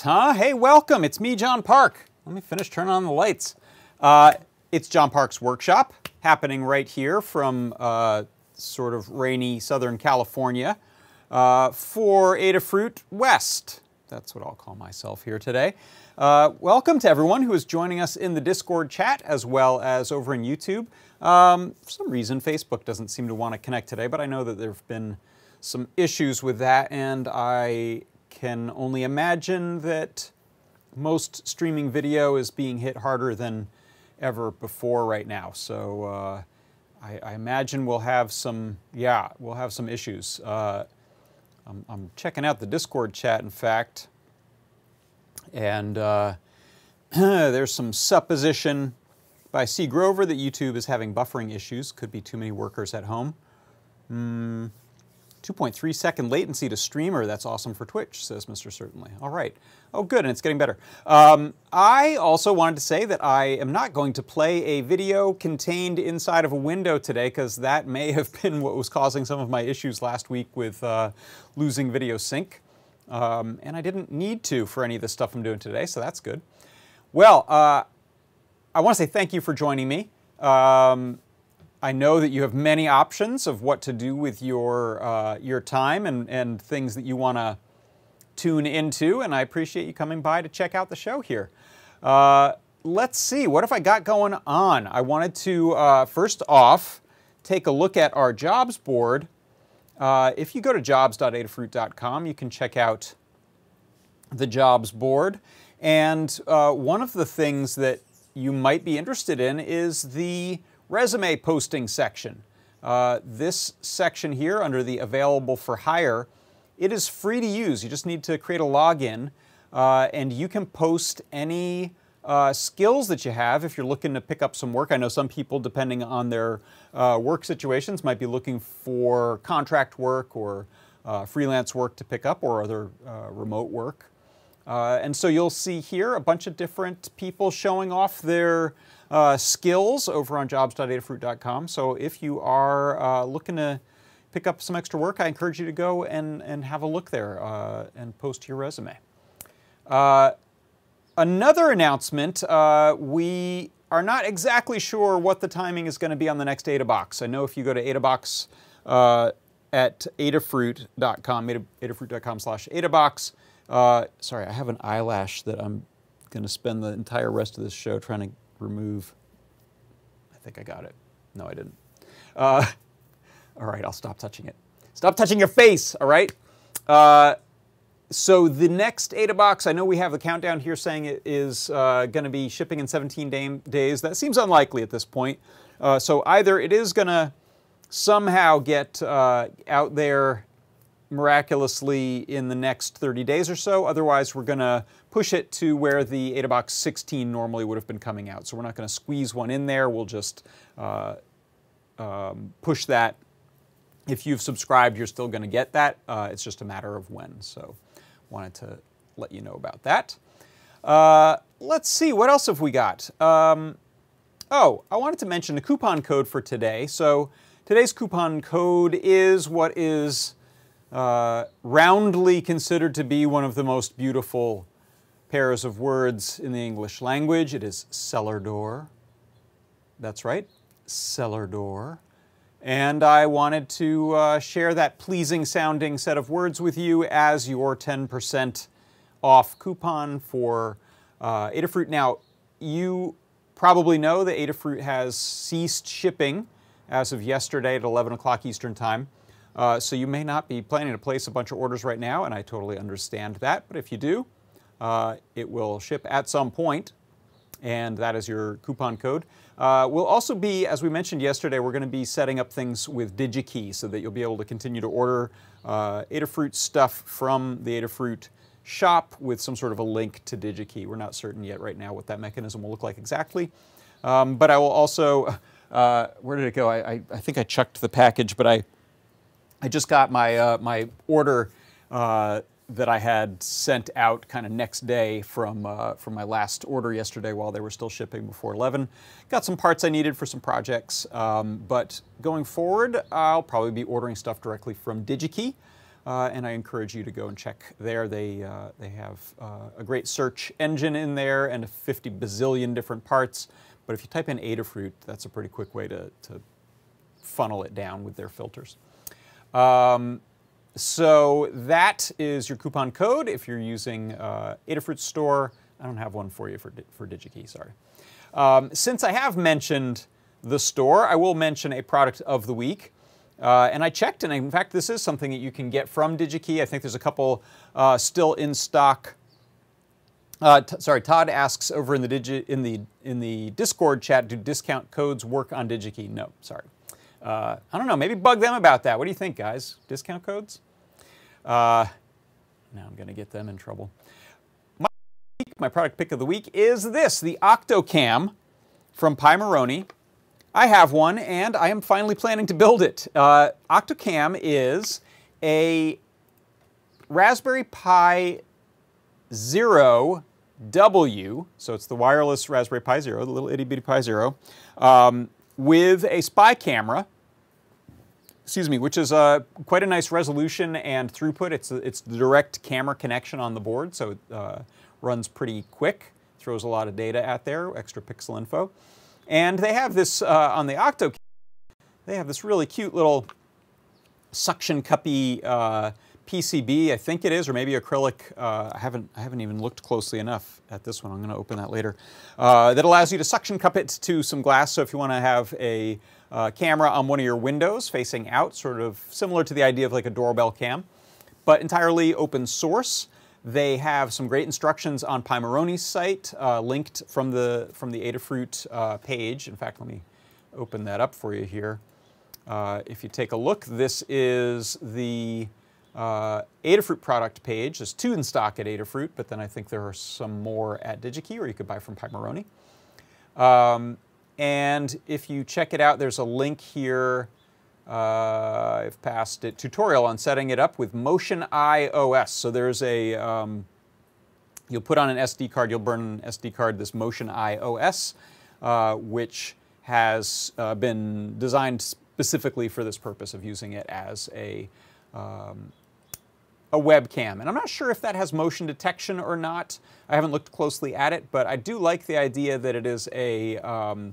huh? Hey, welcome. It's me, John Park. Let me finish turning on the lights. Uh, it's John Park's workshop happening right here from uh, sort of rainy Southern California uh, for Adafruit West. That's what I'll call myself here today. Uh, welcome to everyone who is joining us in the Discord chat as well as over in YouTube. Um, for some reason, Facebook doesn't seem to want to connect today, but I know that there have been some issues with that, and I can only imagine that most streaming video is being hit harder than ever before right now. So uh, I, I, imagine we'll have some, yeah, we'll have some issues. Uh, I'm, I'm, checking out the Discord chat, in fact, and uh, there's some supposition by C. Grover that YouTube is having buffering issues. Could be too many workers at home. Mm. 2.3 second latency to streamer. That's awesome for Twitch, says Mr. Certainly. All right. Oh, good, and it's getting better. Um, I also wanted to say that I am not going to play a video contained inside of a window today because that may have been what was causing some of my issues last week with uh, losing video sync. Um, and I didn't need to for any of the stuff I'm doing today, so that's good. Well, uh, I want to say thank you for joining me. Um, I know that you have many options of what to do with your, uh, your time and, and things that you want to tune into, and I appreciate you coming by to check out the show here. Uh, let's see, what have I got going on? I wanted to, uh, first off, take a look at our jobs board. Uh, if you go to jobs.adafruit.com, you can check out the jobs board. And uh, one of the things that you might be interested in is the resume posting section. Uh, this section here under the available for hire, it is free to use. You just need to create a login uh, and you can post any uh, skills that you have if you're looking to pick up some work. I know some people, depending on their uh, work situations, might be looking for contract work or uh, freelance work to pick up or other uh, remote work. and so you'll see here a bunch of different people showing off their uh, skills over on jobs.adafruit.com. So if you are uh, looking to pick up some extra work, I encourage you to go and, and have a look there uh, and post your resume. Uh, another announcement, uh, we are not exactly sure what the timing is going to be on the next AdaBox. I know if you go to AdaBox uh, at adafruit.com, adafruit.com slash AdaBox, sorry, I have an eyelash that I'm going to spend the entire rest of this show trying to remove. I think I got it. No, I didn't. Uh, all right, I'll stop touching it. Stop touching your face, all right? Uh, so the next AdaBox, I know we have the countdown here saying it is uh, going to be shipping in 17 day days. That seems unlikely at this point. Uh, so either it is going to somehow get uh, out there miraculously in the next 30 days or so. Otherwise, we're going to push it to where the AdaBox 16 normally would have been coming out. So we're not going to squeeze one in there. We'll just uh, um, push that. If you've subscribed, you're still going to get that. Uh, it's just a matter of when. So wanted to let you know about that. Uh, let's see, what else have we got? Um, oh, I wanted to mention the coupon code for today. So today's coupon code is what is uh, roundly considered to be one of the most beautiful pairs of words in the English language. It is cellar door. That's right, cellar door. And I wanted to uh, share that pleasing sounding set of words with you as your 10% off coupon for uh, Adafruit. Now, you probably know that Adafruit has ceased shipping as of yesterday at 11 o'clock Eastern Time. Uh, so you may not be planning to place a bunch of orders right now, and I totally understand that. But if you do, uh, it will ship at some point, and that is your coupon code. Uh, we'll also be, as we mentioned yesterday, we're going to be setting up things with DigiKey so that you'll be able to continue to order uh, Adafruit stuff from the Adafruit shop with some sort of a link to DigiKey. We're not certain yet right now what that mechanism will look like exactly. Um, but I will also, uh, where did it go? I, I, I, think I chucked the package, but I, I just got my, uh, my order uh, that I had sent out kind of next day from, uh, from my last order yesterday while they were still shipping before 11. Got some parts I needed for some projects, um, but going forward, I'll probably be ordering stuff directly from DigiKey. Uh, and I encourage you to go and check there. They, uh, they have uh, a great search engine in there and 50 bazillion different parts. But if you type in Adafruit, that's a pretty quick way to, to funnel it down with their filters. Um, so that is your coupon code if you're using uh, Adafruit Store. I don't have one for you for, for DigiKey, sorry. Um, since I have mentioned the store, I will mention a product of the week. Uh, and I checked, and in fact, this is something that you can get from DigiKey. I think there's a couple uh, still in stock. Uh, sorry, Todd asks over in the, Digi in, the, in the Discord chat, do discount codes work on DigiKey? No, sorry. Uh, I don't know, maybe bug them about that. What do you think, guys? Discount codes? Uh, now I'm going to get them in trouble. My, my product pick of the week is this, the Octocam from Pimoroni. I have one, and I am finally planning to build it. Uh, Octocam is a Raspberry Pi Zero W, so it's the wireless Raspberry Pi Zero, the little itty bitty Pi Zero, um, with a spy camera excuse me, which is uh, quite a nice resolution and throughput. It's, it's the direct camera connection on the board, so it uh, runs pretty quick, throws a lot of data at there, extra pixel info. And they have this uh, on the Octo, they have this really cute little suction cuppy uh, PCB, I think it is, or maybe acrylic. Uh, I haven't I haven't even looked closely enough at this one. I'm going to open that later. Uh, that allows you to suction cup it to some glass. So if you want to have a uh, camera on one of your windows facing out, sort of similar to the idea of like a doorbell cam, but entirely open source. They have some great instructions on Pimoroni's site, uh, linked from the from the Adafruit uh, page. In fact, let me open that up for you here. Uh, if you take a look, this is the uh, Adafruit product page. There's two in stock at Adafruit, but then I think there are some more at DigiKey, or you could buy from Pimoroni. Um, and if you check it out, there's a link here. Uh, I've passed it, tutorial on setting it up with motionEyeOS. So there's a, um, you'll put on an SD card, you'll burn an SD card, this motionEyeOS, uh, which has uh, been designed specifically for this purpose of using it as a, um, a webcam. And I'm not sure if that has motion detection or not. I haven't looked closely at it, but I do like the idea that it is a um,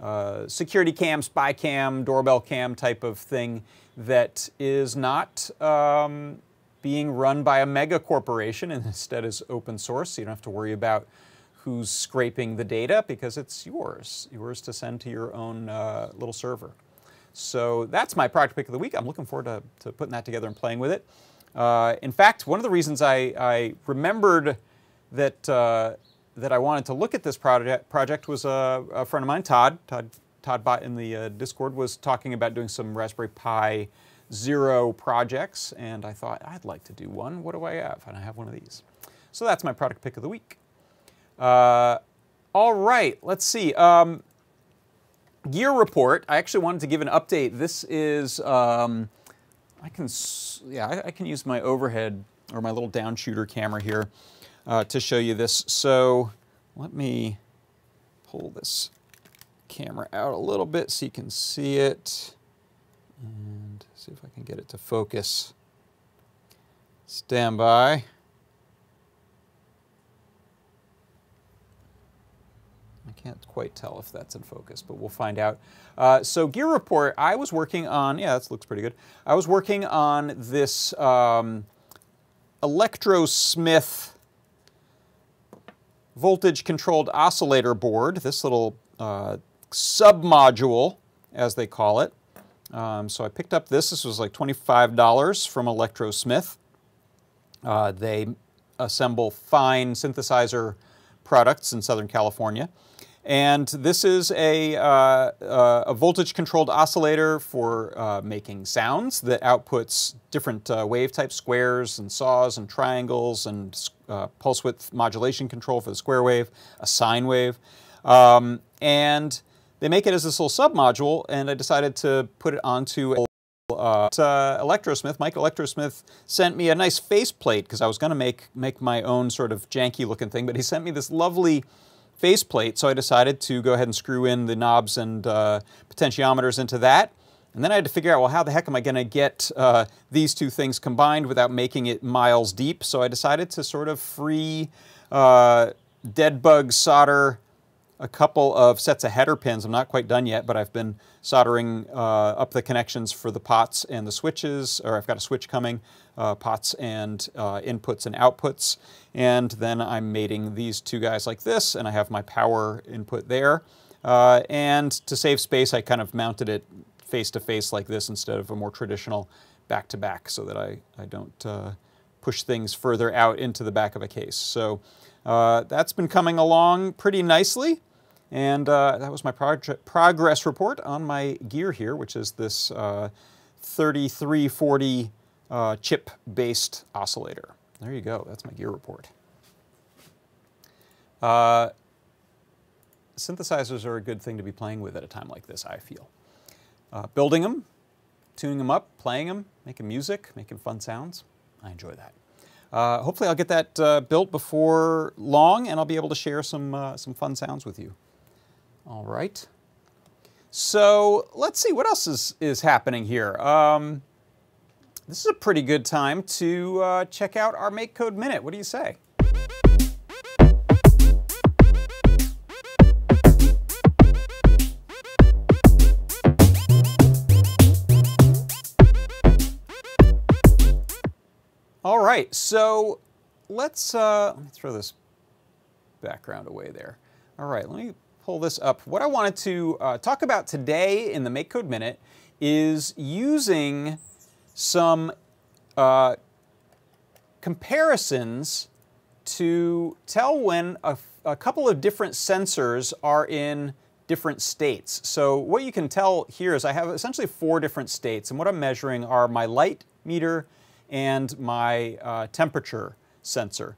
uh, security cam, spy cam, doorbell cam type of thing that is not um, being run by a mega corporation and instead is open source. So you don't have to worry about who's scraping the data because it's yours, yours to send to your own uh, little server. So that's my project pick of the week. I'm looking forward to, to putting that together and playing with it. Uh, in fact, one of the reasons I, I remembered that uh, that I wanted to look at this project, project was a, a friend of mine, Todd. Todd, Todd Bot in the uh, Discord was talking about doing some Raspberry Pi Zero projects, and I thought, I'd like to do one. What do I have? And I have one of these. So that's my product pick of the week. Uh, all right, let's see. Um, gear report. I actually wanted to give an update. This is, um, I can, yeah, I, I can use my overhead or my little down shooter camera here uh, to show you this. So let me pull this camera out a little bit so you can see it and see if I can get it to focus. Stand by. I can't quite tell if that's in focus, but we'll find out. Uh, so Gear Report, I was working on, yeah, that looks pretty good. I was working on this um, Electrosmith voltage controlled oscillator board, this little uh, sub-module, as they call it. Um, so I picked up this. This was like $25 from Electrosmith. Uh, they assemble fine synthesizer products in Southern California. And this is a, uh, uh, a voltage-controlled oscillator for uh, making sounds that outputs different uh, wave types, squares and saws and triangles and uh, pulse width modulation control for the square wave, a sine wave. Um, and they make it as this little sub-module, and I decided to put it onto a uh, Electrosmith, Mike Electrosmith sent me a nice faceplate because I was going to make make my own sort of janky looking thing, but he sent me this lovely faceplate, so I decided to go ahead and screw in the knobs and uh, potentiometers into that. And then I had to figure out, well, how the heck am I going to get uh, these two things combined without making it miles deep? So I decided to sort of free uh, dead bug solder a couple of sets of header pins. I'm not quite done yet, but I've been soldering uh, up the connections for the pots and the switches, or I've got a switch coming, uh, pots and uh, inputs and outputs. And then I'm mating these two guys like this, and I have my power input there. Uh, and to save space, I kind of mounted it face to face like this instead of a more traditional back to back so that I, I don't uh, push things further out into the back of a case. So uh, that's been coming along pretty nicely. And uh, that was my progress report on my gear here, which is this uh, 3340 uh, chip-based oscillator. There you go. That's my gear report. Uh, synthesizers are a good thing to be playing with at a time like this, I feel. Uh, building them, tuning them up, playing them, making music, making fun sounds. I enjoy that. Uh, hopefully I'll get that uh, built before long and I'll be able to share some, uh, some fun sounds with you. All right. So let's see, what else is, is happening here? Um, this is a pretty good time to uh, check out our MakeCode Minute. What do you say? All right, so let's, uh, let me throw this background away there. All right, let me pull this up. What I wanted to uh, talk about today in the MakeCode Minute is using some uh, comparisons to tell when a, a, couple of different sensors are in different states. So what you can tell here is I have essentially four different states, and what I'm measuring are my light meter and my uh, temperature sensor.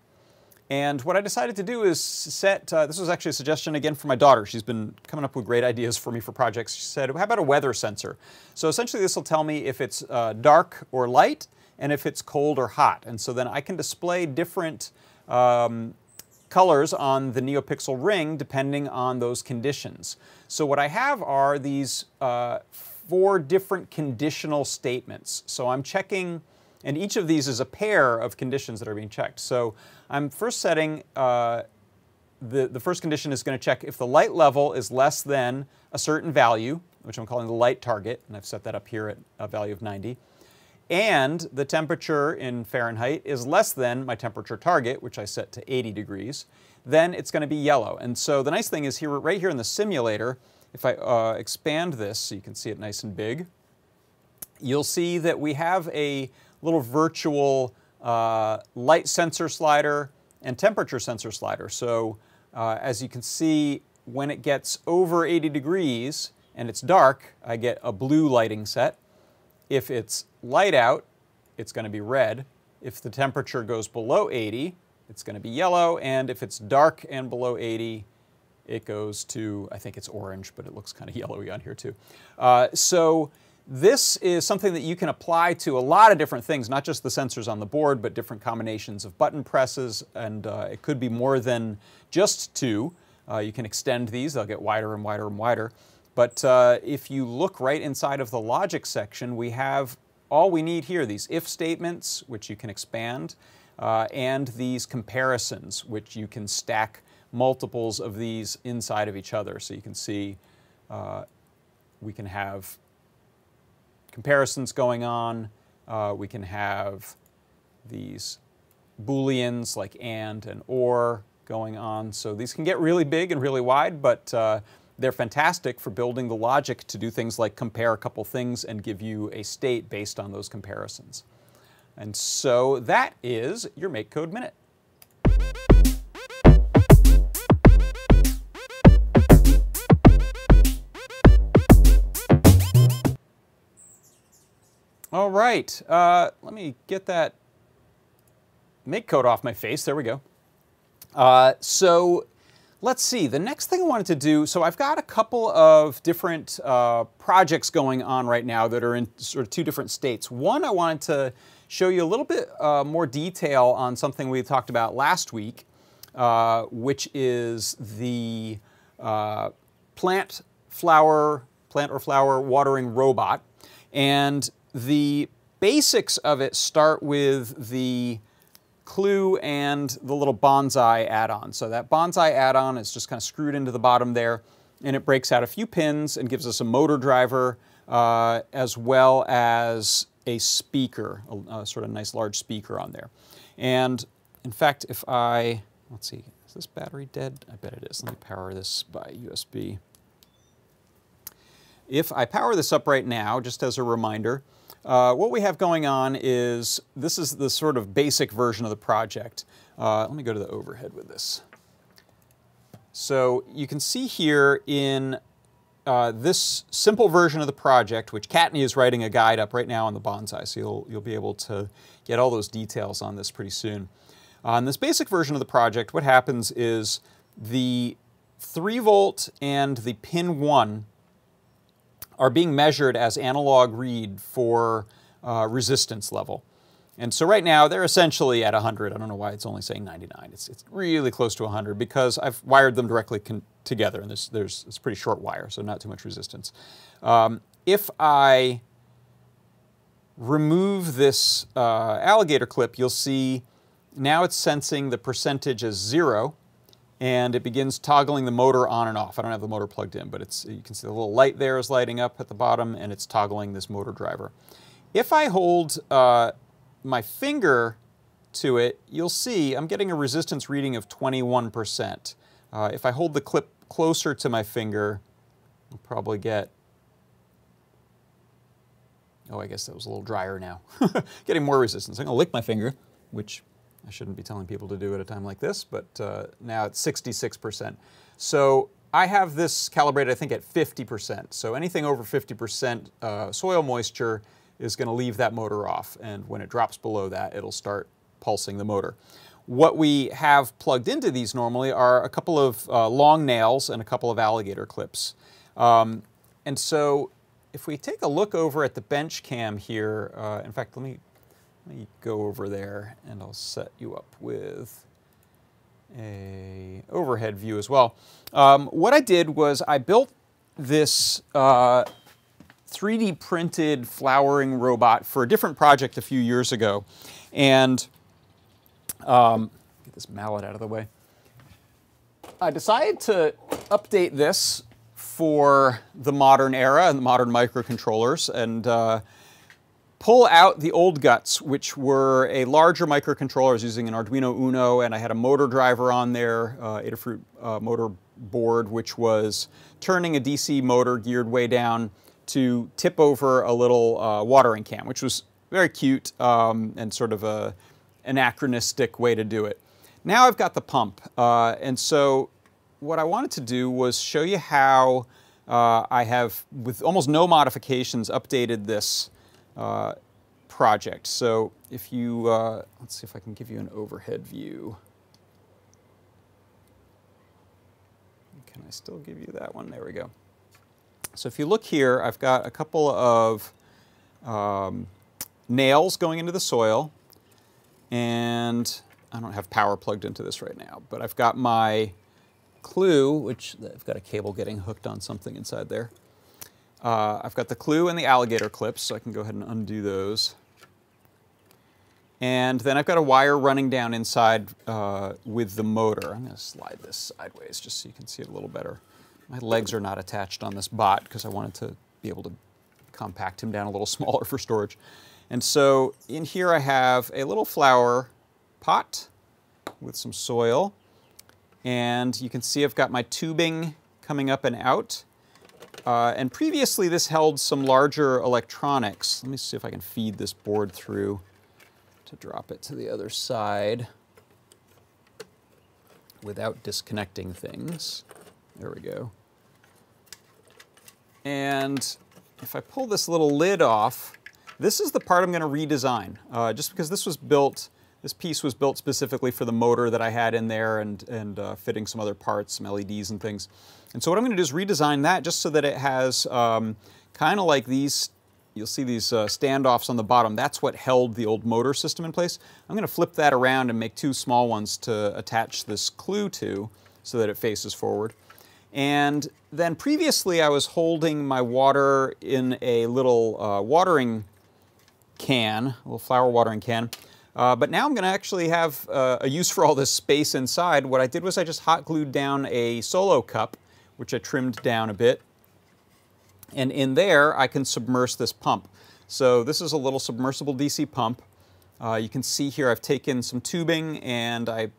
And what I decided to do is set, uh, this was actually a suggestion again from my daughter. She's been coming up with great ideas for me for projects. She said, how about a weather sensor? So essentially this will tell me if it's uh, dark or light and if it's cold or hot. And so then I can display different um, colors on the NeoPixel ring depending on those conditions. So what I have are these uh, four different conditional statements. So I'm checking and each of these is a pair of conditions that are being checked. So I'm first setting, uh, the, the first condition is going to check if the light level is less than a certain value, which I'm calling the light target, and I've set that up here at a value of 90, and the temperature in Fahrenheit is less than my temperature target, which I set to 80 degrees, then it's going to be yellow. And so the nice thing is here, right here in the simulator, if I uh, expand this so you can see it nice and big, you'll see that we have a little virtual uh, light sensor slider and temperature sensor slider. So uh, as you can see, when it gets over 80 degrees and it's dark, I get a blue lighting set. If it's light out, it's going to be red. If the temperature goes below 80, it's going to be yellow. And if it's dark and below 80, it goes to, I think it's orange, but it looks kind of yellowy on here too. Uh, so this is something that you can apply to a lot of different things, not just the sensors on the board, but different combinations of button presses, and uh, it could be more than just two. Uh, you can extend these, they'll get wider and wider and wider. But uh, if you look right inside of the logic section, we have all we need here, these if statements, which you can expand, uh, and these comparisons, which you can stack multiples of these inside of each other. So you can see uh, we can have comparisons going on. Uh, we can have these booleans like and and or going on. So these can get really big and really wide, but uh, they're fantastic for building the logic to do things like compare a couple things and give you a state based on those comparisons. And so that is your MakeCode Minute. All right, uh, let me get that MakeCode off my face. There we go. Uh, so let's see, the next thing I wanted to do, so I've got a couple of different uh, projects going on right now that are in sort of two different states. One, I wanted to show you a little bit uh, more detail on something we talked about last week, uh, which is the uh, plant flower, plant or flower watering robot. And the basics of it start with the clue and the little bonsai add-on. So that bonsai add-on is just kind of screwed into the bottom there and it breaks out a few pins and gives us a motor driver uh, as well as a speaker, a, a, sort of nice large speaker on there. And in fact, if I, let's see, is this battery dead? I bet it is. Let me power this by USB. If I power this up right now, just as a reminder, uh, what we have going on is, this is the sort of basic version of the project. Uh, let me go to the overhead with this. So you can see here in uh, this simple version of the project, which Kattni is writing a guide up right now on the bonsai, so you'll, you'll be able to get all those details on this pretty soon. On this basic version of the project, what happens is the 3 volt and the pin 1 are being measured as analog read for uh, resistance level. And so right now they're essentially at 100. I don't know why it's only saying 99. It's, it's really close to 100 because I've wired them directly together and there's, there's, it's pretty short wire, so not too much resistance. Um, if I remove this uh, alligator clip, you'll see now it's sensing the percentage as zero and it begins toggling the motor on and off. I don't have the motor plugged in, but it's, you can see the little light there is lighting up at the bottom, and it's toggling this motor driver. If I hold uh, my finger to it, you'll see I'm getting a resistance reading of 21%. Uh, if I hold the clip closer to my finger, I'll probably get, oh, I guess that was a little drier now. getting more resistance. I'm to lick my finger, which I shouldn't be telling people to do at a time like this, but uh, now it's 66%. So I have this calibrated, I think, at 50%. So anything over 50% uh, soil moisture is going to leave that motor off. And when it drops below that, it'll start pulsing the motor. What we have plugged into these normally are a couple of uh, long nails and a couple of alligator clips. Um, and so if we take a look over at the bench cam here, uh, in fact, let me let me go over there and I'll set you up with a overhead view as well. Um, what I did was I built this uh, 3D printed flowering robot for a different project a few years ago. And um, get this mallet out of the way. I decided to update this for the modern era and the modern microcontrollers. And uh, pull out the old guts, which were a larger microcontroller. I was using an Arduino Uno, and I had a motor driver on there, uh, Adafruit uh, motor board, which was turning a DC motor geared way down to tip over a little uh, watering can, which was very cute um, and sort of a anachronistic way to do it. Now I've got the pump, uh, and so what I wanted to do was show you how uh, I have, with almost no modifications, updated this project. So if you, uh, let's see if I can give you an overhead view. Can I still give you that one? There we go. So if you look here, I've got a couple of um, nails going into the soil, and I don't have power plugged into this right now, but I've got my clue, which I've got a cable getting hooked on something inside there. Uh, I've got the clue and the alligator clips, so I can go ahead and undo those. And then I've got a wire running down inside uh, with the motor. I'm going to slide this sideways just so you can see it a little better. My legs are not attached on this bot because I wanted to be able to compact him down a little smaller for storage. And so in here I have a little flower pot with some soil. And you can see I've got my tubing coming up and out. Uh, and previously this held some larger electronics. Let me see if I can feed this board through to drop it to the other side without disconnecting things. There we go. And if I pull this little lid off, this is the part I'm going to redesign. Uh, just because this was built, this piece was built specifically for the motor that I had in there and, and uh, fitting some other parts, some LEDs and things. And so what I'm going to do is redesign that just so that it has um, kind of like these You'll see these uh, standoffs on the bottom. That's what held the old motor system in place. I'm going to flip that around and make two small ones to attach this clue to so that it faces forward. And then previously I was holding my water in a little uh, watering can, a little flower watering can. Uh, but now I'm going to actually have uh, a use for all this space inside. What I did was I just hot glued down a solo cup, which I trimmed down a bit. And in there, I can submerge this pump. So this is a little submersible DC pump. Uh, you can see here I've taken some tubing and I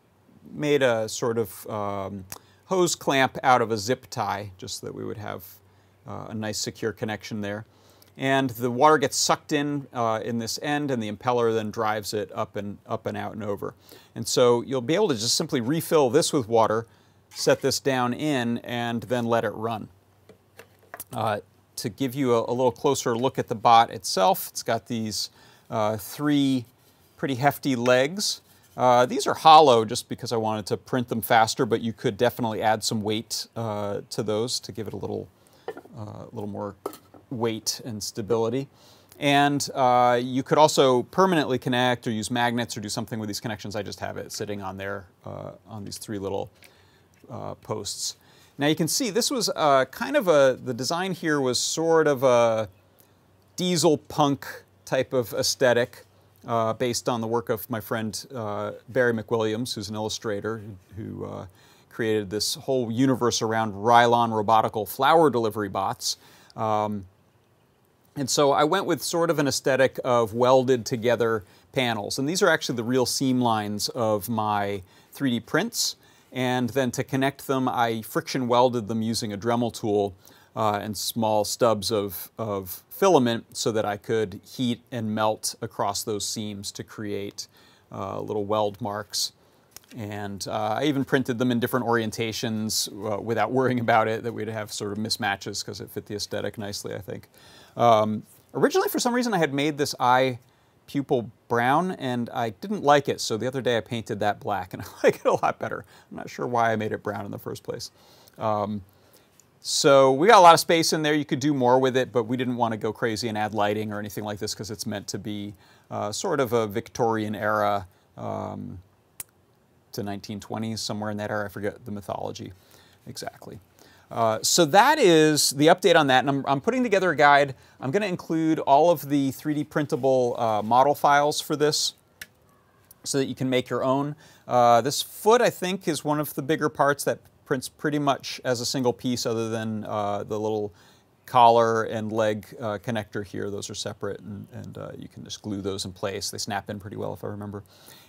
made a sort of um, hose clamp out of a zip tie, just so that we would have uh, a nice secure connection there. And the water gets sucked in uh, in this end, and the impeller then drives it up and up and out and over. And so you'll be able to just simply refill this with water, set this down in, and then let it run. Uh, to give you a, a, little closer look at the bot itself, it's got these uh, three pretty hefty legs. Uh, these are hollow just because I wanted to print them faster, but you could definitely add some weight uh, to those to give it a little, uh, little more weight and stability. And uh, you could also permanently connect or use magnets or do something with these connections. I just have it sitting on there uh, on these three little posts. Now you can see this was uh, kind of a, the design here was sort of a diesel punk type of aesthetic uh, based on the work of my friend uh, Barry McWilliams, who's an illustrator who uh, created this whole universe around Rylon robotical flower delivery bots. Um, and so I went with sort of an aesthetic of welded together panels. And these are actually the real seam lines of my 3D prints. And then to connect them, I friction welded them using a Dremel tool uh, and small stubs of, of filament so that I could heat and melt across those seams to create uh, little weld marks. And uh, I even printed them in different orientations uh, without worrying about it, that we'd have sort of mismatches because it fit the aesthetic nicely, I think. Um, originally, for some reason, I had made this eye pupil brown and I didn't like it. So the other day I painted that black and I like it a lot better. I'm not sure why I made it brown in the first place. Um, so we got a lot of space in there. You could do more with it, but we didn't want to go crazy and add lighting or anything like this because it's meant to be uh, sort of a Victorian era um, to 1920s, somewhere in that era. I forget the mythology exactly. Uh, so that is the update on that, and I'm, I'm putting together a guide. I'm going to include all of the 3D printable uh, model files for this so that you can make your own. Uh, this foot, I think, is one of the bigger parts that prints pretty much as a single piece other than uh, the little collar and leg uh, connector here. Those are separate, and, and you can just glue those in place. They snap in pretty well, if I remember.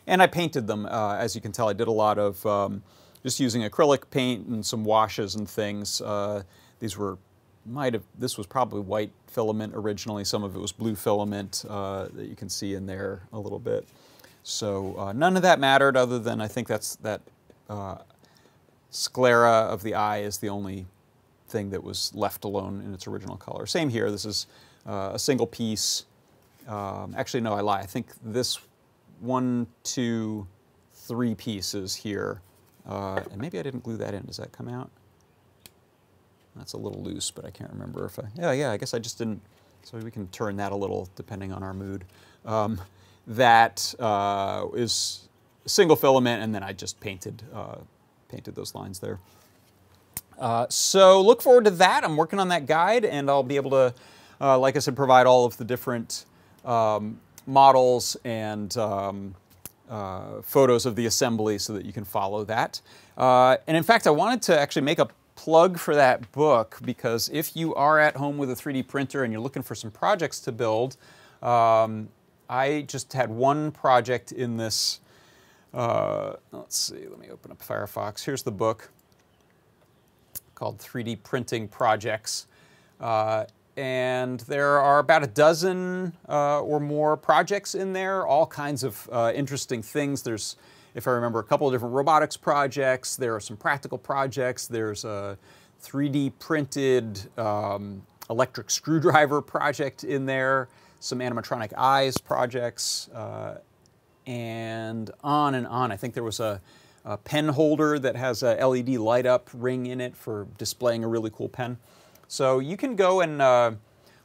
And I painted them. as you can tell, I did a lot of um, just using acrylic paint and some washes and things. Uh, these were might have this was probably white filament originally. Some of it was blue filament uh, that you can see in there a little bit. So uh, none of that mattered, other than I think that's that uh, sclera of the eye is the only thing that was left alone in its original color. Same here. This is uh, a single piece. Um, actually, no, I lie. I think this one, two, three pieces here uh, and maybe I didn't glue that in. Does that come out? That's a little loose, but I can't remember if I, yeah, yeah, I guess I just didn't, so we can turn that a little depending on our mood. Um, that uh, is single filament, and then I just painted, uh, painted those lines there. Uh, so look forward to that. I'm working on that guide, and I'll be able to, uh, like I said, provide all of the different um, models and um, uh, photos of the assembly so that you can follow that. Uh, and in fact, I wanted to actually make a plug for that book because if you are at home with a 3D printer and you're looking for some projects to build, um, I just had one project in this. Uh, let's see, let me open up Firefox. Here's the book called 3D Printing Projects. Uh, and there are about a dozen uh, or more projects in there, all kinds of uh, interesting things. There's, if I remember, a couple of different robotics projects. There are some practical projects. There's a 3D printed um, electric screwdriver project in there, some animatronic eyes projects, uh, and on and on. I think there was a, a pen holder that has a LED light up ring in it for displaying a really cool pen. So you can go and uh,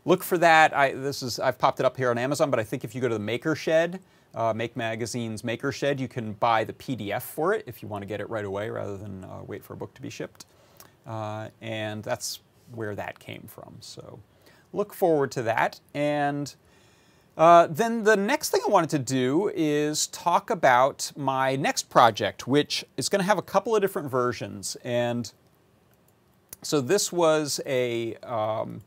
look for that. I, this is, I've popped it up here on Amazon, but I think if you go to the Maker Shed, uh, Make Magazine's Maker Shed, you can buy the PDF for it if you want to get it right away rather than uh, wait for a book to be shipped. Uh, and that's where that came from. So look forward to that. And uh, then the next thing I wanted to do is talk about my next project, which is going to have a couple of different versions. And so this was a um,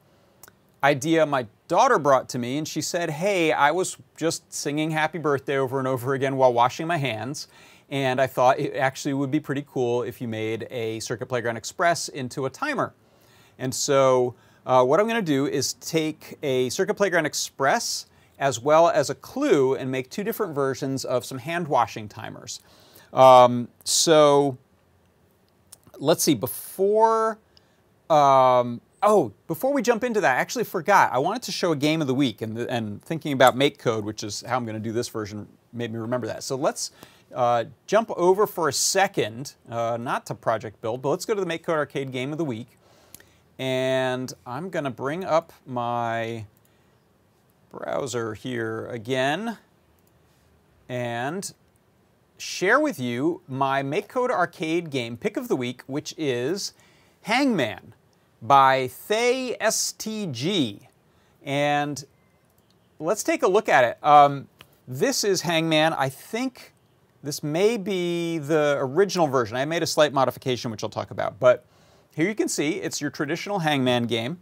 idea my daughter brought to me, and she said, "Hey, I was just singing Happy Birthday over and over again while washing my hands." And I thought it actually would be pretty cool if you made a Circuit Playground Express into a timer. And so uh, what I'm going to do is take a Circuit Playground Express as well as a Clue and make two different versions of some hand washing timers. Um, so let's see, before um, oh, before we jump into that, I actually forgot. I wanted to show a game of the week, and, and thinking about MakeCode, which is how I'm going to do this version, made me remember that. So let's uh, jump over for a second, uh, not to Project Build, but let's go to the MakeCode Arcade Game of the Week. And I'm going to bring up my browser here again and share with you my MakeCode Arcade game pick of the week, which is Hangman by Thay STG. And let's take a look at it. Um, this is Hangman. I think this may be the original version. I made a slight modification, which I'll talk about. But here you can see it's your traditional Hangman game.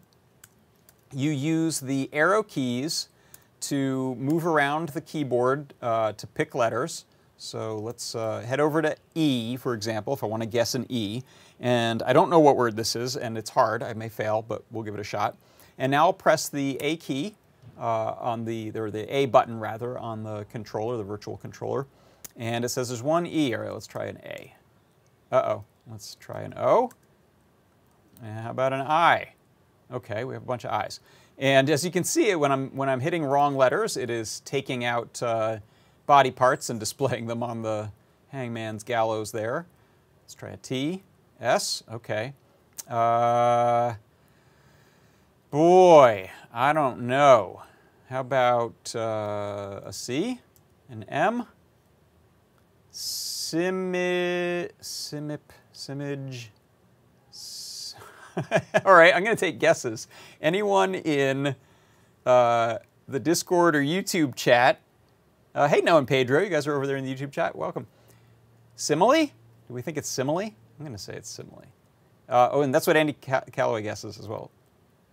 You use the arrow keys to move around the keyboard uh, to pick letters. So let's uh, head over to E, for example, if I want to guess an E. And I don't know what word this is, and it's hard. I may fail, but we'll give it a shot. And now I'll press the A key uh, on the, or the A button rather, on the controller, the virtual controller. And it says there's one E. All right, let's try an A. Uh-oh. Let's try an O. And how about an I? Okay, we have a bunch of I's. And as you can see, when I'm, when I'm hitting wrong letters, it is taking out uh, body parts and displaying them on the hangman's gallows there. Let's try a T. S? Okay. Uh, boy, I don't know. How about uh, a C? An M? Simi, simip, simage. All right, I'm going to take guesses. Anyone in uh, the Discord or YouTube chat? Uh, hey, Noah and Pedro, you guys are over there in the YouTube chat. Welcome. Simile? Do we think it's simile? I'm going to say it's simile. Uh, oh, and that's what Andy Calloway guesses as well.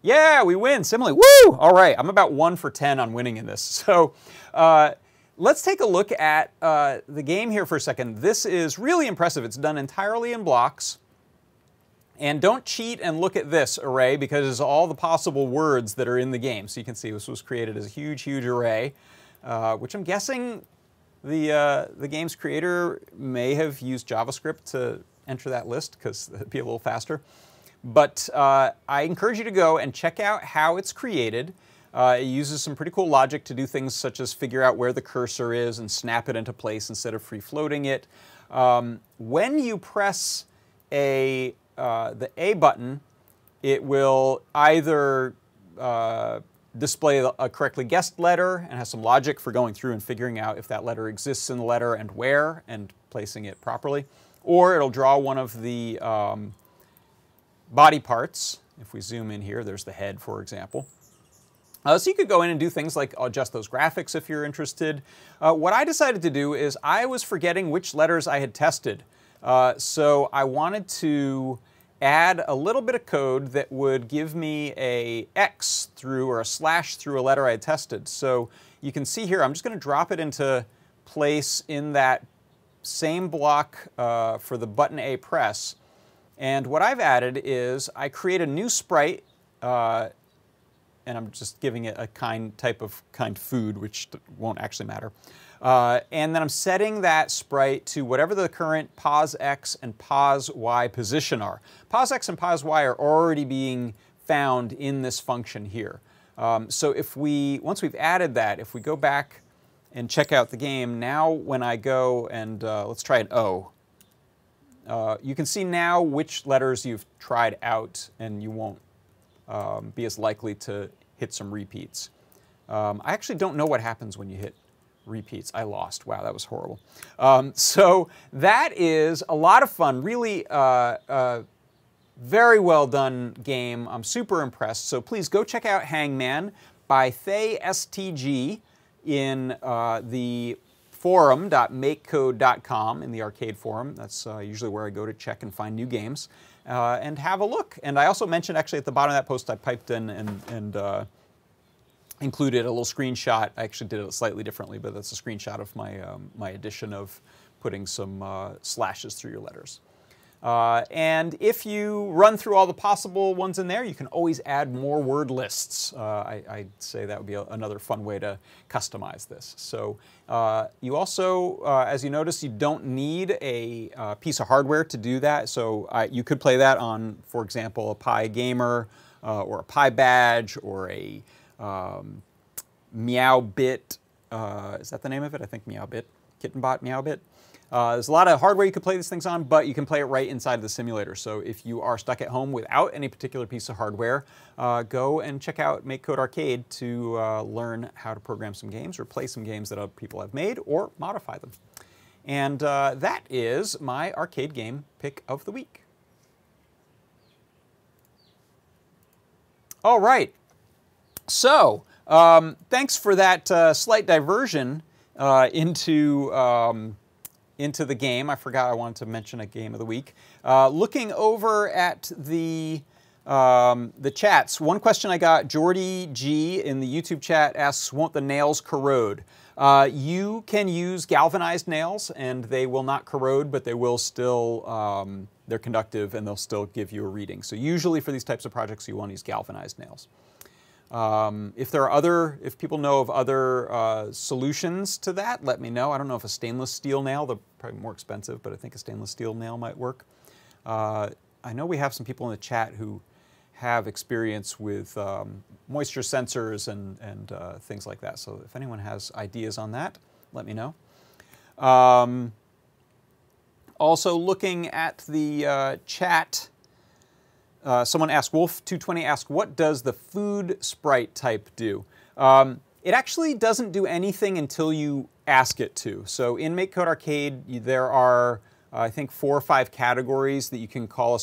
Yeah, we win, simile. Woo! All right, I'm about one for 10 on winning in this. So uh, let's take a look at uh, the game here for a second. This is really impressive. It's done entirely in blocks. And don't cheat and look at this array because it's all the possible words that are in the game. So you can see this was created as a huge, huge array, uh, which I'm guessing the, uh, the game's creator may have used JavaScript to enter that list because it'd be a little faster. But uh, I encourage you to go and check out how it's created. Uh, it uses some pretty cool logic to do things such as figure out where the cursor is and snap it into place instead of free floating it. Um, when you press a, uh, the A button, it will either uh, display a correctly guessed letter and has some logic for going through and figuring out if that letter exists in the letter and where and placing it properly or it'll draw one of the um, body parts. If we zoom in here, there's the head, for example. Uh, so you could go in and do things like adjust those graphics if you're interested. Uh, what I decided to do is I was forgetting which letters I had tested. Uh, so I wanted to add a little bit of code that would give me a X through or a slash through a letter I had tested. So you can see here, I'm just going to drop it into place in that same block uh, for the button A press. And what I've added is I create a new sprite uh, and I'm just giving it a kind type of kind food, which won't actually matter. Uh, and then I'm setting that sprite to whatever the current pos x and pos y position are. Pos x and pos y are already being found in this function here. Um, so if we, once we've added that, if we go back and check out the game, now when I go and uh, let's try an O, uh, you can see now which letters you've tried out and you won't um, be as likely to hit some repeats. Um, I actually don't know what happens when you hit repeats. I lost. Wow, that was horrible. Um, so that is a lot of fun. Really uh, uh, very well done game. I'm super impressed. So please go check out Hangman by Thay STG in uh, the forum.makecode.com in the arcade forum. That's uh, usually where I go to check and find new games uh, and have a look. And I also mentioned actually at the bottom of that post I piped in and, and uh, included a little screenshot. I actually did it slightly differently, but that's a screenshot of my, um, my edition of putting some uh, slashes through your letters. Uh, and if you run through all the possible ones in there, you can always add more word lists. Uh, I, would say that would be a, another fun way to customize this. So uh, you also, uh, as you notice, you don't need a uh, piece of hardware to do that. So you could play that on, for example, a PyGamer or a PyBadge or a um, Meowbit. is that the name of it? I think Meowbit. KittenBot Meowbit. Uh, there's a lot of hardware you could play these things on, but you can play it right inside of the simulator. So if you are stuck at home without any particular piece of hardware, uh, go and check out MakeCode Arcade to uh, learn how to program some games or play some games that other people have made or modify them. And uh, that is my arcade game pick of the week. All right. So, um, thanks for that uh, slight diversion uh, into um, into the game. I forgot I wanted to mention a game of the week. Uh, looking over at the um, the chats, one question I got, Jordy G in the YouTube chat asks, won't the nails corrode? Uh, you can use galvanized nails and they will not corrode, but they will still, um, they're conductive and they'll still give you a reading. So usually for these types of projects, you want to use galvanized nails. Um, if there are other, if people know of other uh, solutions to that, let me know. I don't know if a stainless steel nail, they're probably more expensive, but I think a stainless steel nail might work. Uh, I know we have some people in the chat who have experience with um, moisture sensors and, and uh, things like that. So if anyone has ideas on that, let me know. Um, also looking at the uh, chat, uh, someone asked, Wolf220 asked, what does the food sprite type do? Um, it actually doesn't do anything until you ask it to. So in MakeCode Arcade, there are, uh, I think, four or five categories that you can call a,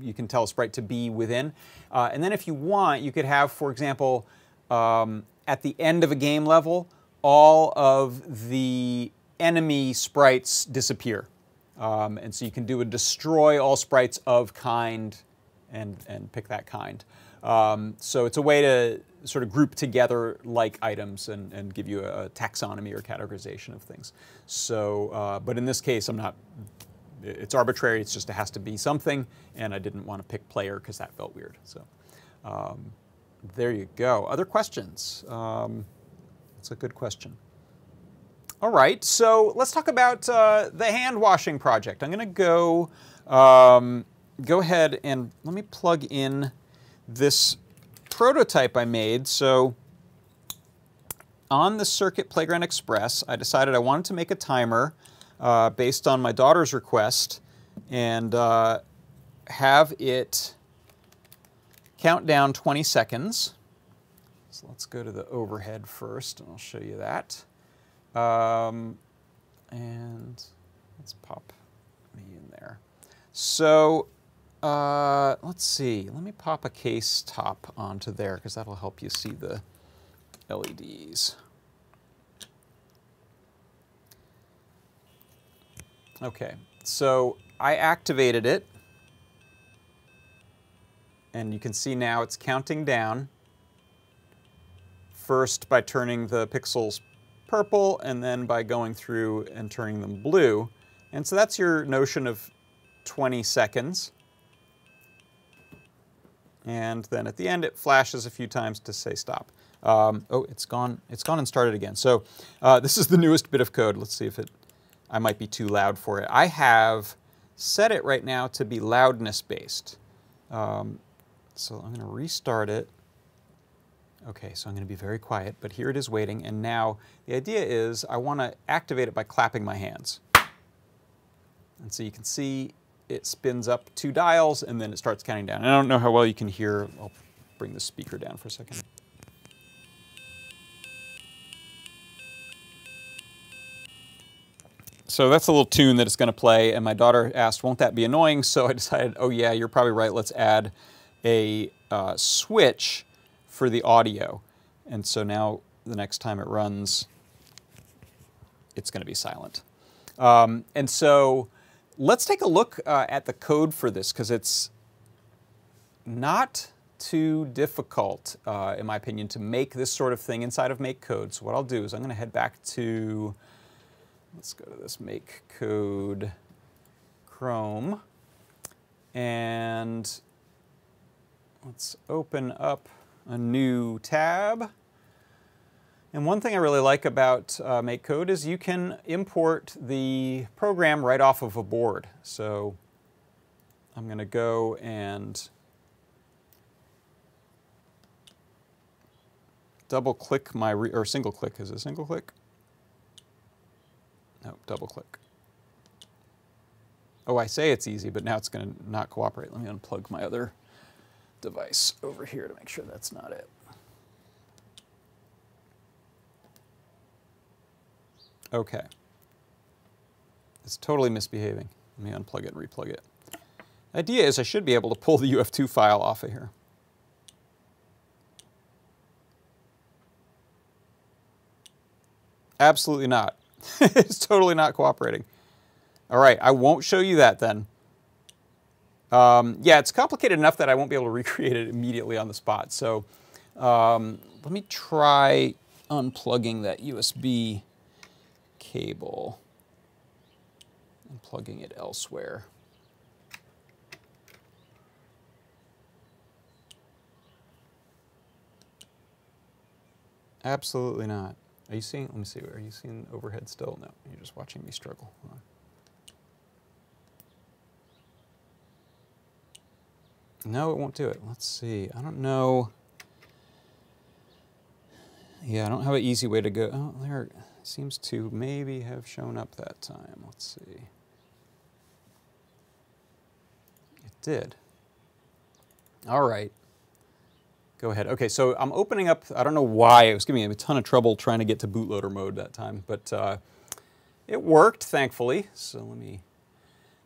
you can tell a sprite to be within. Uh, and then if you want, you could have, for example, um, at the end of a game level, all of the enemy sprites disappear. Um, and so you can do a destroy all sprites of kind and, and pick that kind. Um, so it's a way to sort of group together like items and, and give you a, taxonomy or categorization of things. So, uh, but in this case, I'm not, it's arbitrary, it's just it has to be something, and I didn't want to pick player because that felt weird. So um, there you go. Other questions? Um, that's a good question. All right, so let's talk about uh, the hand washing project. I'm going to go um, go ahead and let me plug in this prototype I made. So on the Circuit Playground Express, I decided I wanted to make a timer uh, based on my daughter's request and uh, have it count down 20 seconds. So let's go to the overhead first, and I'll show you that. Um, and let's pop me in there. So uh, let's see. Let me pop a case top onto there because that'll help you see the LEDs. Okay, so I activated it. And you can see now it's counting down. First by turning the pixels purple and then by going through and turning them blue. And so that's your notion of 20 seconds. And then at the end it flashes a few times to say stop. Um, oh, it's gone. It's gone and started again. So uh, this is the newest bit of code. Let's see if it. I might be too loud for it. I have set it right now to be loudness based. Um, so I'm going to restart it. Okay, so I'm going to be very quiet, but here it is waiting. And now the idea is I want to activate it by clapping my hands. And so you can see it spins up two dials and then it starts counting down. And I don't know how well you can hear. I'll bring the speaker down for a second. So that's a little tune that it's going to play, and my daughter asked, won't that be annoying? So I decided, oh yeah, you're probably right, let's add a uh, switch for the audio. And so now the next time it runs, it's going to be silent. Um, and so let's take a look uh, at the code for this because it's not too difficult, uh, in my opinion, to make this sort of thing inside of MakeCode. So what I'll do is I'm going to head back to Let's go to this make code Chrome. And let's open up a new tab. And one thing I really like about uh, MakeCode is you can import the program right off of a board. So I'm going to go and double click my, or single click, is it single click? No, double click. Oh, I say it's easy, but now it's going to not cooperate. Let me unplug my other device over here to make sure that's not it. Okay. It's totally misbehaving. Let me unplug it and replug it. The idea is I should be able to pull the UF2 file off of here. Absolutely not. it's totally not cooperating. All right, I won't show you that then. Um, yeah, it's complicated enough that I won't be able to recreate it immediately on the spot. So um, let me try unplugging that USB cable and plugging it elsewhere. Absolutely not. Are you seeing, let me see, are you seeing overhead still? No, you're just watching me struggle. No, it won't do it. Let's see. I don't know. Yeah, I don't have an easy way to go. Oh, there seems to maybe have shown up that time. Let's see. It did. All right. Go ahead. Okay, so I'm opening up, I don't know why, it was giving me a ton of trouble trying to get to bootloader mode that time, but uh, it worked, thankfully. So let me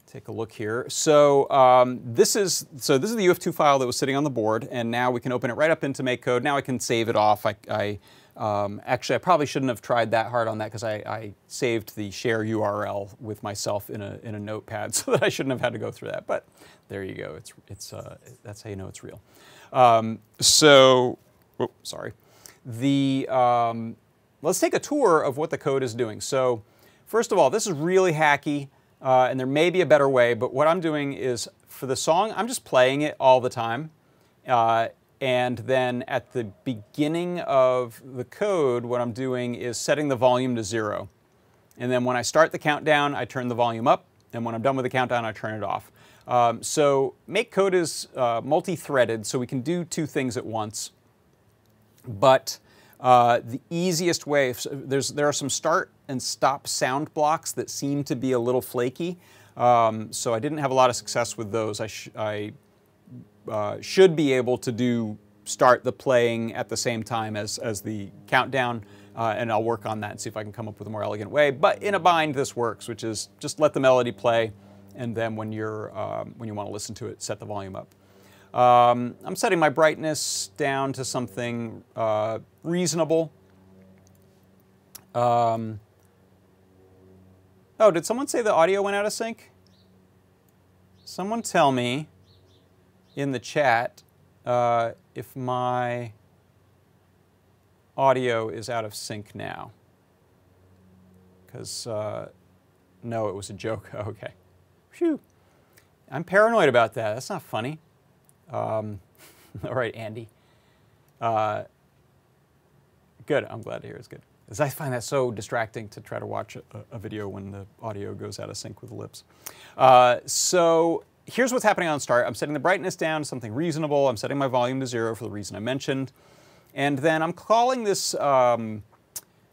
take a look here. So um, this is so this is the UF2 file that was sitting on the board, and now we can open it right up into MakeCode. Now I can save it off. I, I um, actually I probably shouldn't have tried that hard on that because I, I, saved the share URL with myself in a in a notepad, so that I shouldn't have had to go through that. But there you go. It's it's uh, that's how you know it's real. Um, so, oh, sorry. The, um, let's take a tour of what the code is doing. So first of all, this is really hacky, uh, and there may be a better way, but what I'm doing is for the song, I'm just playing it all the time. Uh, and then at the beginning of the code, what I'm doing is setting the volume to zero. And then when I start the countdown, I turn the volume up. And when I'm done with the countdown, I turn it off. Um, so MakeCode is uh, multi-threaded, so we can do two things at once. But uh, the easiest way, there's, there are some start and stop sound blocks that seem to be a little flaky. Um, so I didn't have a lot of success with those. I, I uh, should be able to do start the playing at the same time as, as the countdown. Uh, and I'll work on that and see if I can come up with a more elegant way. But in a bind, this works, which is just let the melody play and then when, you're, um, when you want to listen to it, set the volume up. Um, I'm setting my brightness down to something uh, reasonable. Um, oh, did someone say the audio went out of sync? Someone tell me in the chat uh, if my audio is out of sync now. Because, uh, no, it was a joke. okay. Phew. I'm paranoid about that. That's not funny. Um, all right, Andy. Uh, good. I'm glad to hear it's good. Because I find that so distracting to try to watch a, a, video when the audio goes out of sync with the lips. Uh, so here's what's happening on start. I'm setting the brightness down to something reasonable. I'm setting my volume to zero for the reason I mentioned. And then I'm calling this um,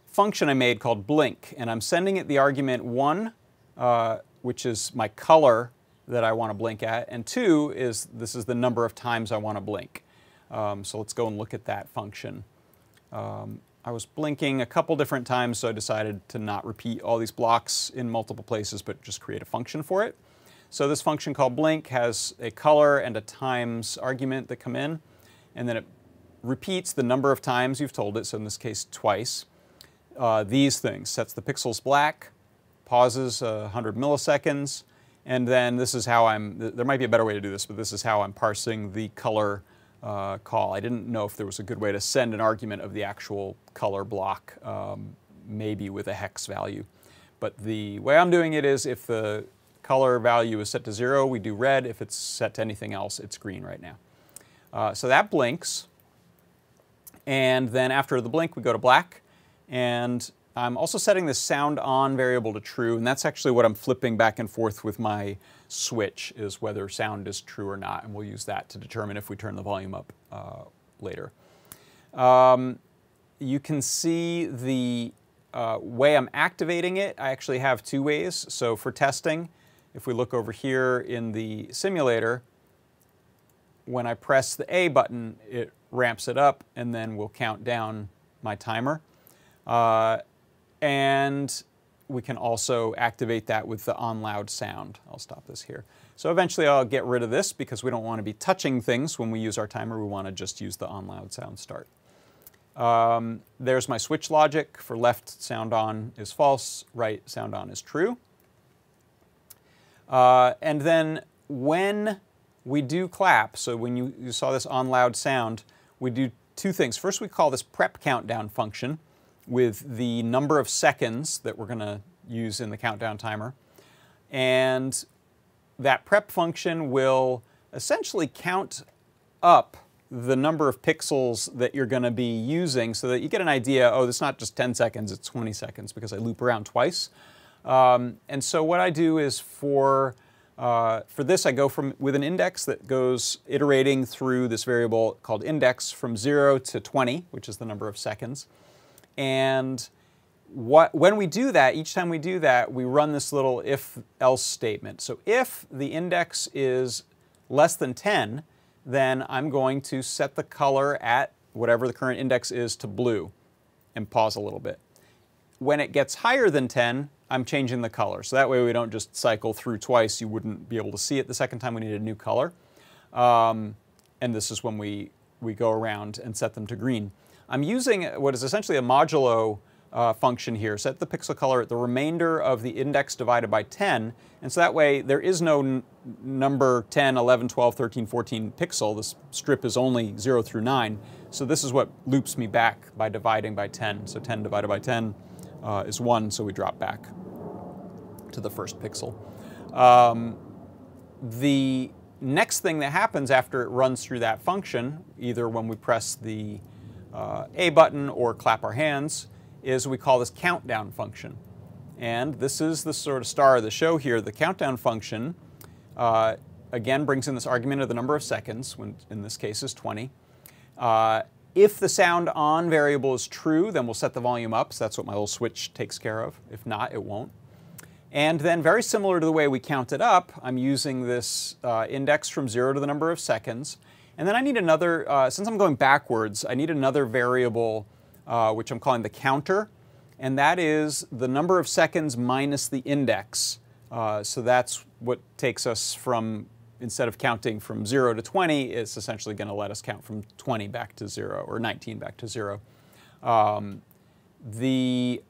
function I made called blink, and I'm sending it the argument one, uh, which is my color that I want to blink at, and two is this is the number of times I want to blink. Um, so let's go and look at that function. Um, I was blinking a couple different times, so I decided to not repeat all these blocks in multiple places, but just create a function for it. So this function called blink has a color and a times argument that come in, and then it repeats the number of times you've told it, so in this case twice. Uh, these things, sets the pixels black, pauses uh, 100 milliseconds, and then this is how I'm, there might be a better way to do this, but this is how I'm parsing the color uh, call. I didn't know if there was a good way to send an argument of the actual color block, um, maybe with a hex value. But the way I'm doing it is if the color value is set to zero, we do red. If it's set to anything else, it's green right now. Uh, so that blinks. And then after the blink, we go to black. And I'm also setting the sound on variable to true, and that's actually what I'm flipping back and forth with my switch, is whether sound is true or not, and we'll use that to determine if we turn the volume up uh, later. Um, you can see the uh, way I'm activating it. I actually have two ways. So for testing, if we look over here in the simulator, when I press the A button, it ramps it up, and then we'll count down my timer. Uh, and we can also activate that with the on loud sound. I'll stop this here. So eventually I'll get rid of this because we don't want to be touching things when we use our timer. We want to just use the on loud sound start. Um, there's my switch logic for left sound on is false, right sound on is true. Uh, and then when we do clap, so when you, you saw this on loud sound, we do two things. First, we call this prep countdown function with the number of seconds that we're going to use in the countdown timer. And that prep function will essentially count up the number of pixels that you're going to be using so that you get an idea, oh, it's not just 10 seconds, it's 20 seconds because I loop around twice. Um, and so what I do is for uh, for this, I go from with an index that goes iterating through this variable called index from 0 to 20, which is the number of seconds. And what, when we do that, each time we do that, we run this little if-else statement. So if the index is less than 10, then I'm going to set the color at whatever the current index is to blue and pause a little bit. When it gets higher than 10, I'm changing the color. So that way we don't just cycle through twice. You wouldn't be able to see it the second time. We need a new color. Um, and this is when we, we go around and set them to green. I'm using what is essentially a modulo uh, function here. Set the pixel color at the remainder of the index divided by 10. And so that way there is no number 10, 11, 12, 13, 14 pixel. This strip is only 0 through 9. So this is what loops me back by dividing by 10. So 10 divided by 10 uh, is 1, so we drop back to the first pixel. Um, the next thing that happens after it runs through that function, either when we press the uh, A button or clap our hands, is we call this countdown function. And this is the sort of star of the show here. The countdown function, uh, again, brings in this argument of the number of seconds, when in this case is 20. Uh, if the sound on variable is true, then we'll set the volume up. So that's what my little switch takes care of. If not, it won't. And then very similar to the way we count it up, I'm using this uh, index from zero to the number of seconds. And then I need another, uh, since I'm going backwards, I need another variable uh, which I'm calling the counter. And that is the number of seconds minus the index Uh, so that's what takes us from, instead of counting from 0 to 20, it's essentially going to let us count from 20 back to 0 or 19 back to 0. Um, the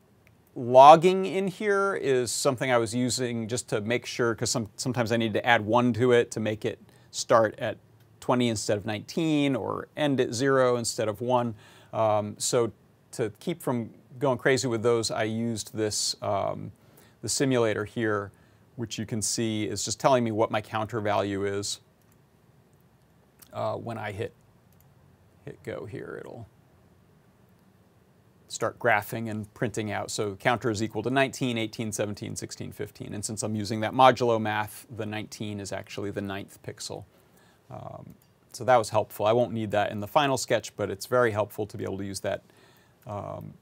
logging in here is something I was using just to make sure, because some, sometimes I need to add 1 to it to make it start at 20 instead of 19 or end at 0 instead of 1. Um, so to keep from going crazy with those, I used this um, the simulator here, which you can see is just telling me what my counter value is. Uh, when I hit hit go here, it'll start graphing and printing out. So counter is equal to 19, 18, 17, 16, 15. And since I'm using that modulo math, the 19 is actually the ninth pixel. Um, so that was helpful. I won't need that in the final sketch, but it's very helpful to be able to use that um,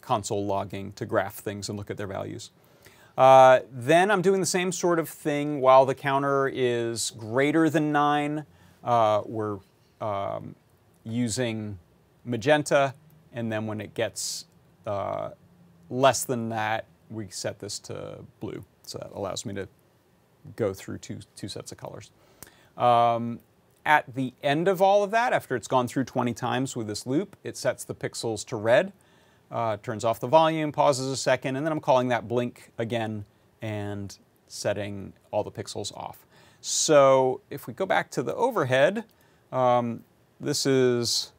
console logging to graph things and look at their values. Uh, then I'm doing the same sort of thing while the counter is greater than 9. Uh, we're um, using magenta, and then when it gets uh, less than that, we set this to blue. So that allows me to go through two, two sets of colors. Um, at the end of all of that, after it's gone through 20 times with this loop, it sets the pixels to red uh, turns off the volume, pauses a second, and then I'm calling that blink again and setting all the pixels off. So if we go back to the overhead, um, this is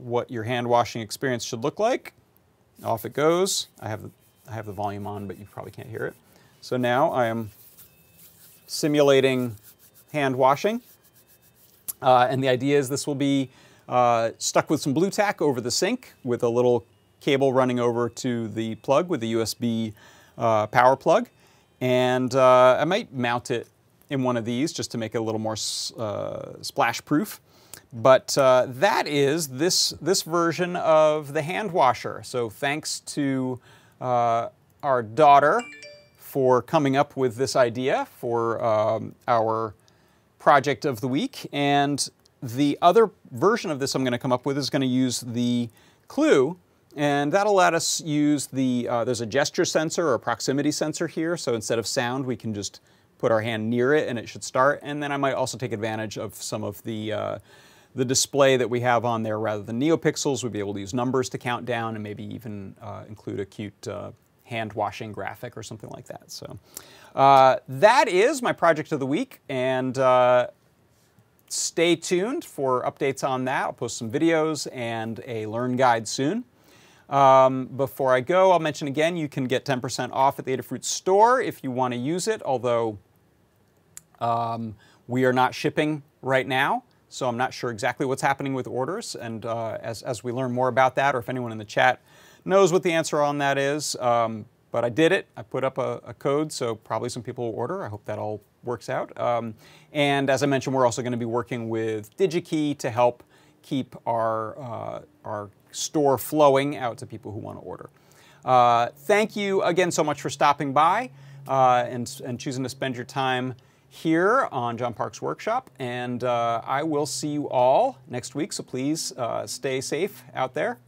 what your hand washing experience should look like. Off it goes. I have the, I have the volume on, but you probably can't hear it. So now I am simulating hand washing. Uh, and the idea is this will be uh, stuck with some Blu Tack over the sink with a little cable running over to the plug with the USB uh, power plug. And uh, I might mount it in one of these just to make it a little more uh, splash proof. But uh, that is this, this version of the hand washer. So thanks to uh, our daughter for coming up with this idea for um, our project of the week. And the other version of this I'm going to come up with is going to use the CLUE, and that'll let us use the, uh, there's a gesture sensor or proximity sensor here, so instead of sound, we can just put our hand near it and it should start. And then I might also take advantage of some of the, uh, the display that we have on there rather than NeoPixels. We'd be able to use numbers to count down and maybe even uh, include a cute uh, hand washing graphic or something like that. So uh, that is my project of the week. And uh, stay tuned for updates on that. I'll post some videos and a learn guide soon. Um, before I go, I'll mention again, you can get 10% off at the Adafruit store if you want to use it, although um, we are not shipping right now, so I'm not sure exactly what's happening with orders. And uh, as, as we learn more about that, or if anyone in the chat knows what the answer on that is, um, but I did it. I put up a, a, code, so probably some people will order. I hope that all works out. Um, and as I mentioned, we're also going to be working with DigiKey to help keep our, uh, our store flowing out to people who want to order. Uh, thank you again so much for stopping by uh, and, and choosing to spend your time here on John Park's workshop. And uh, I will see you all next week. So please uh, stay safe out there.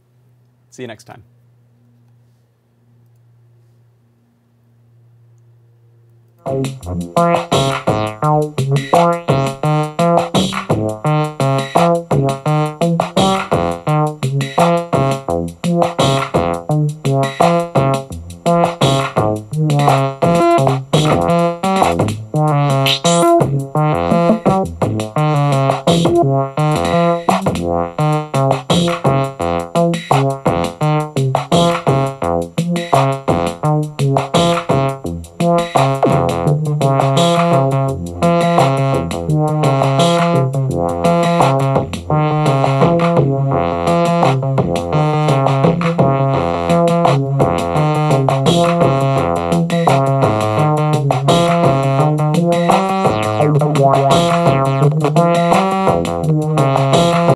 See you next time.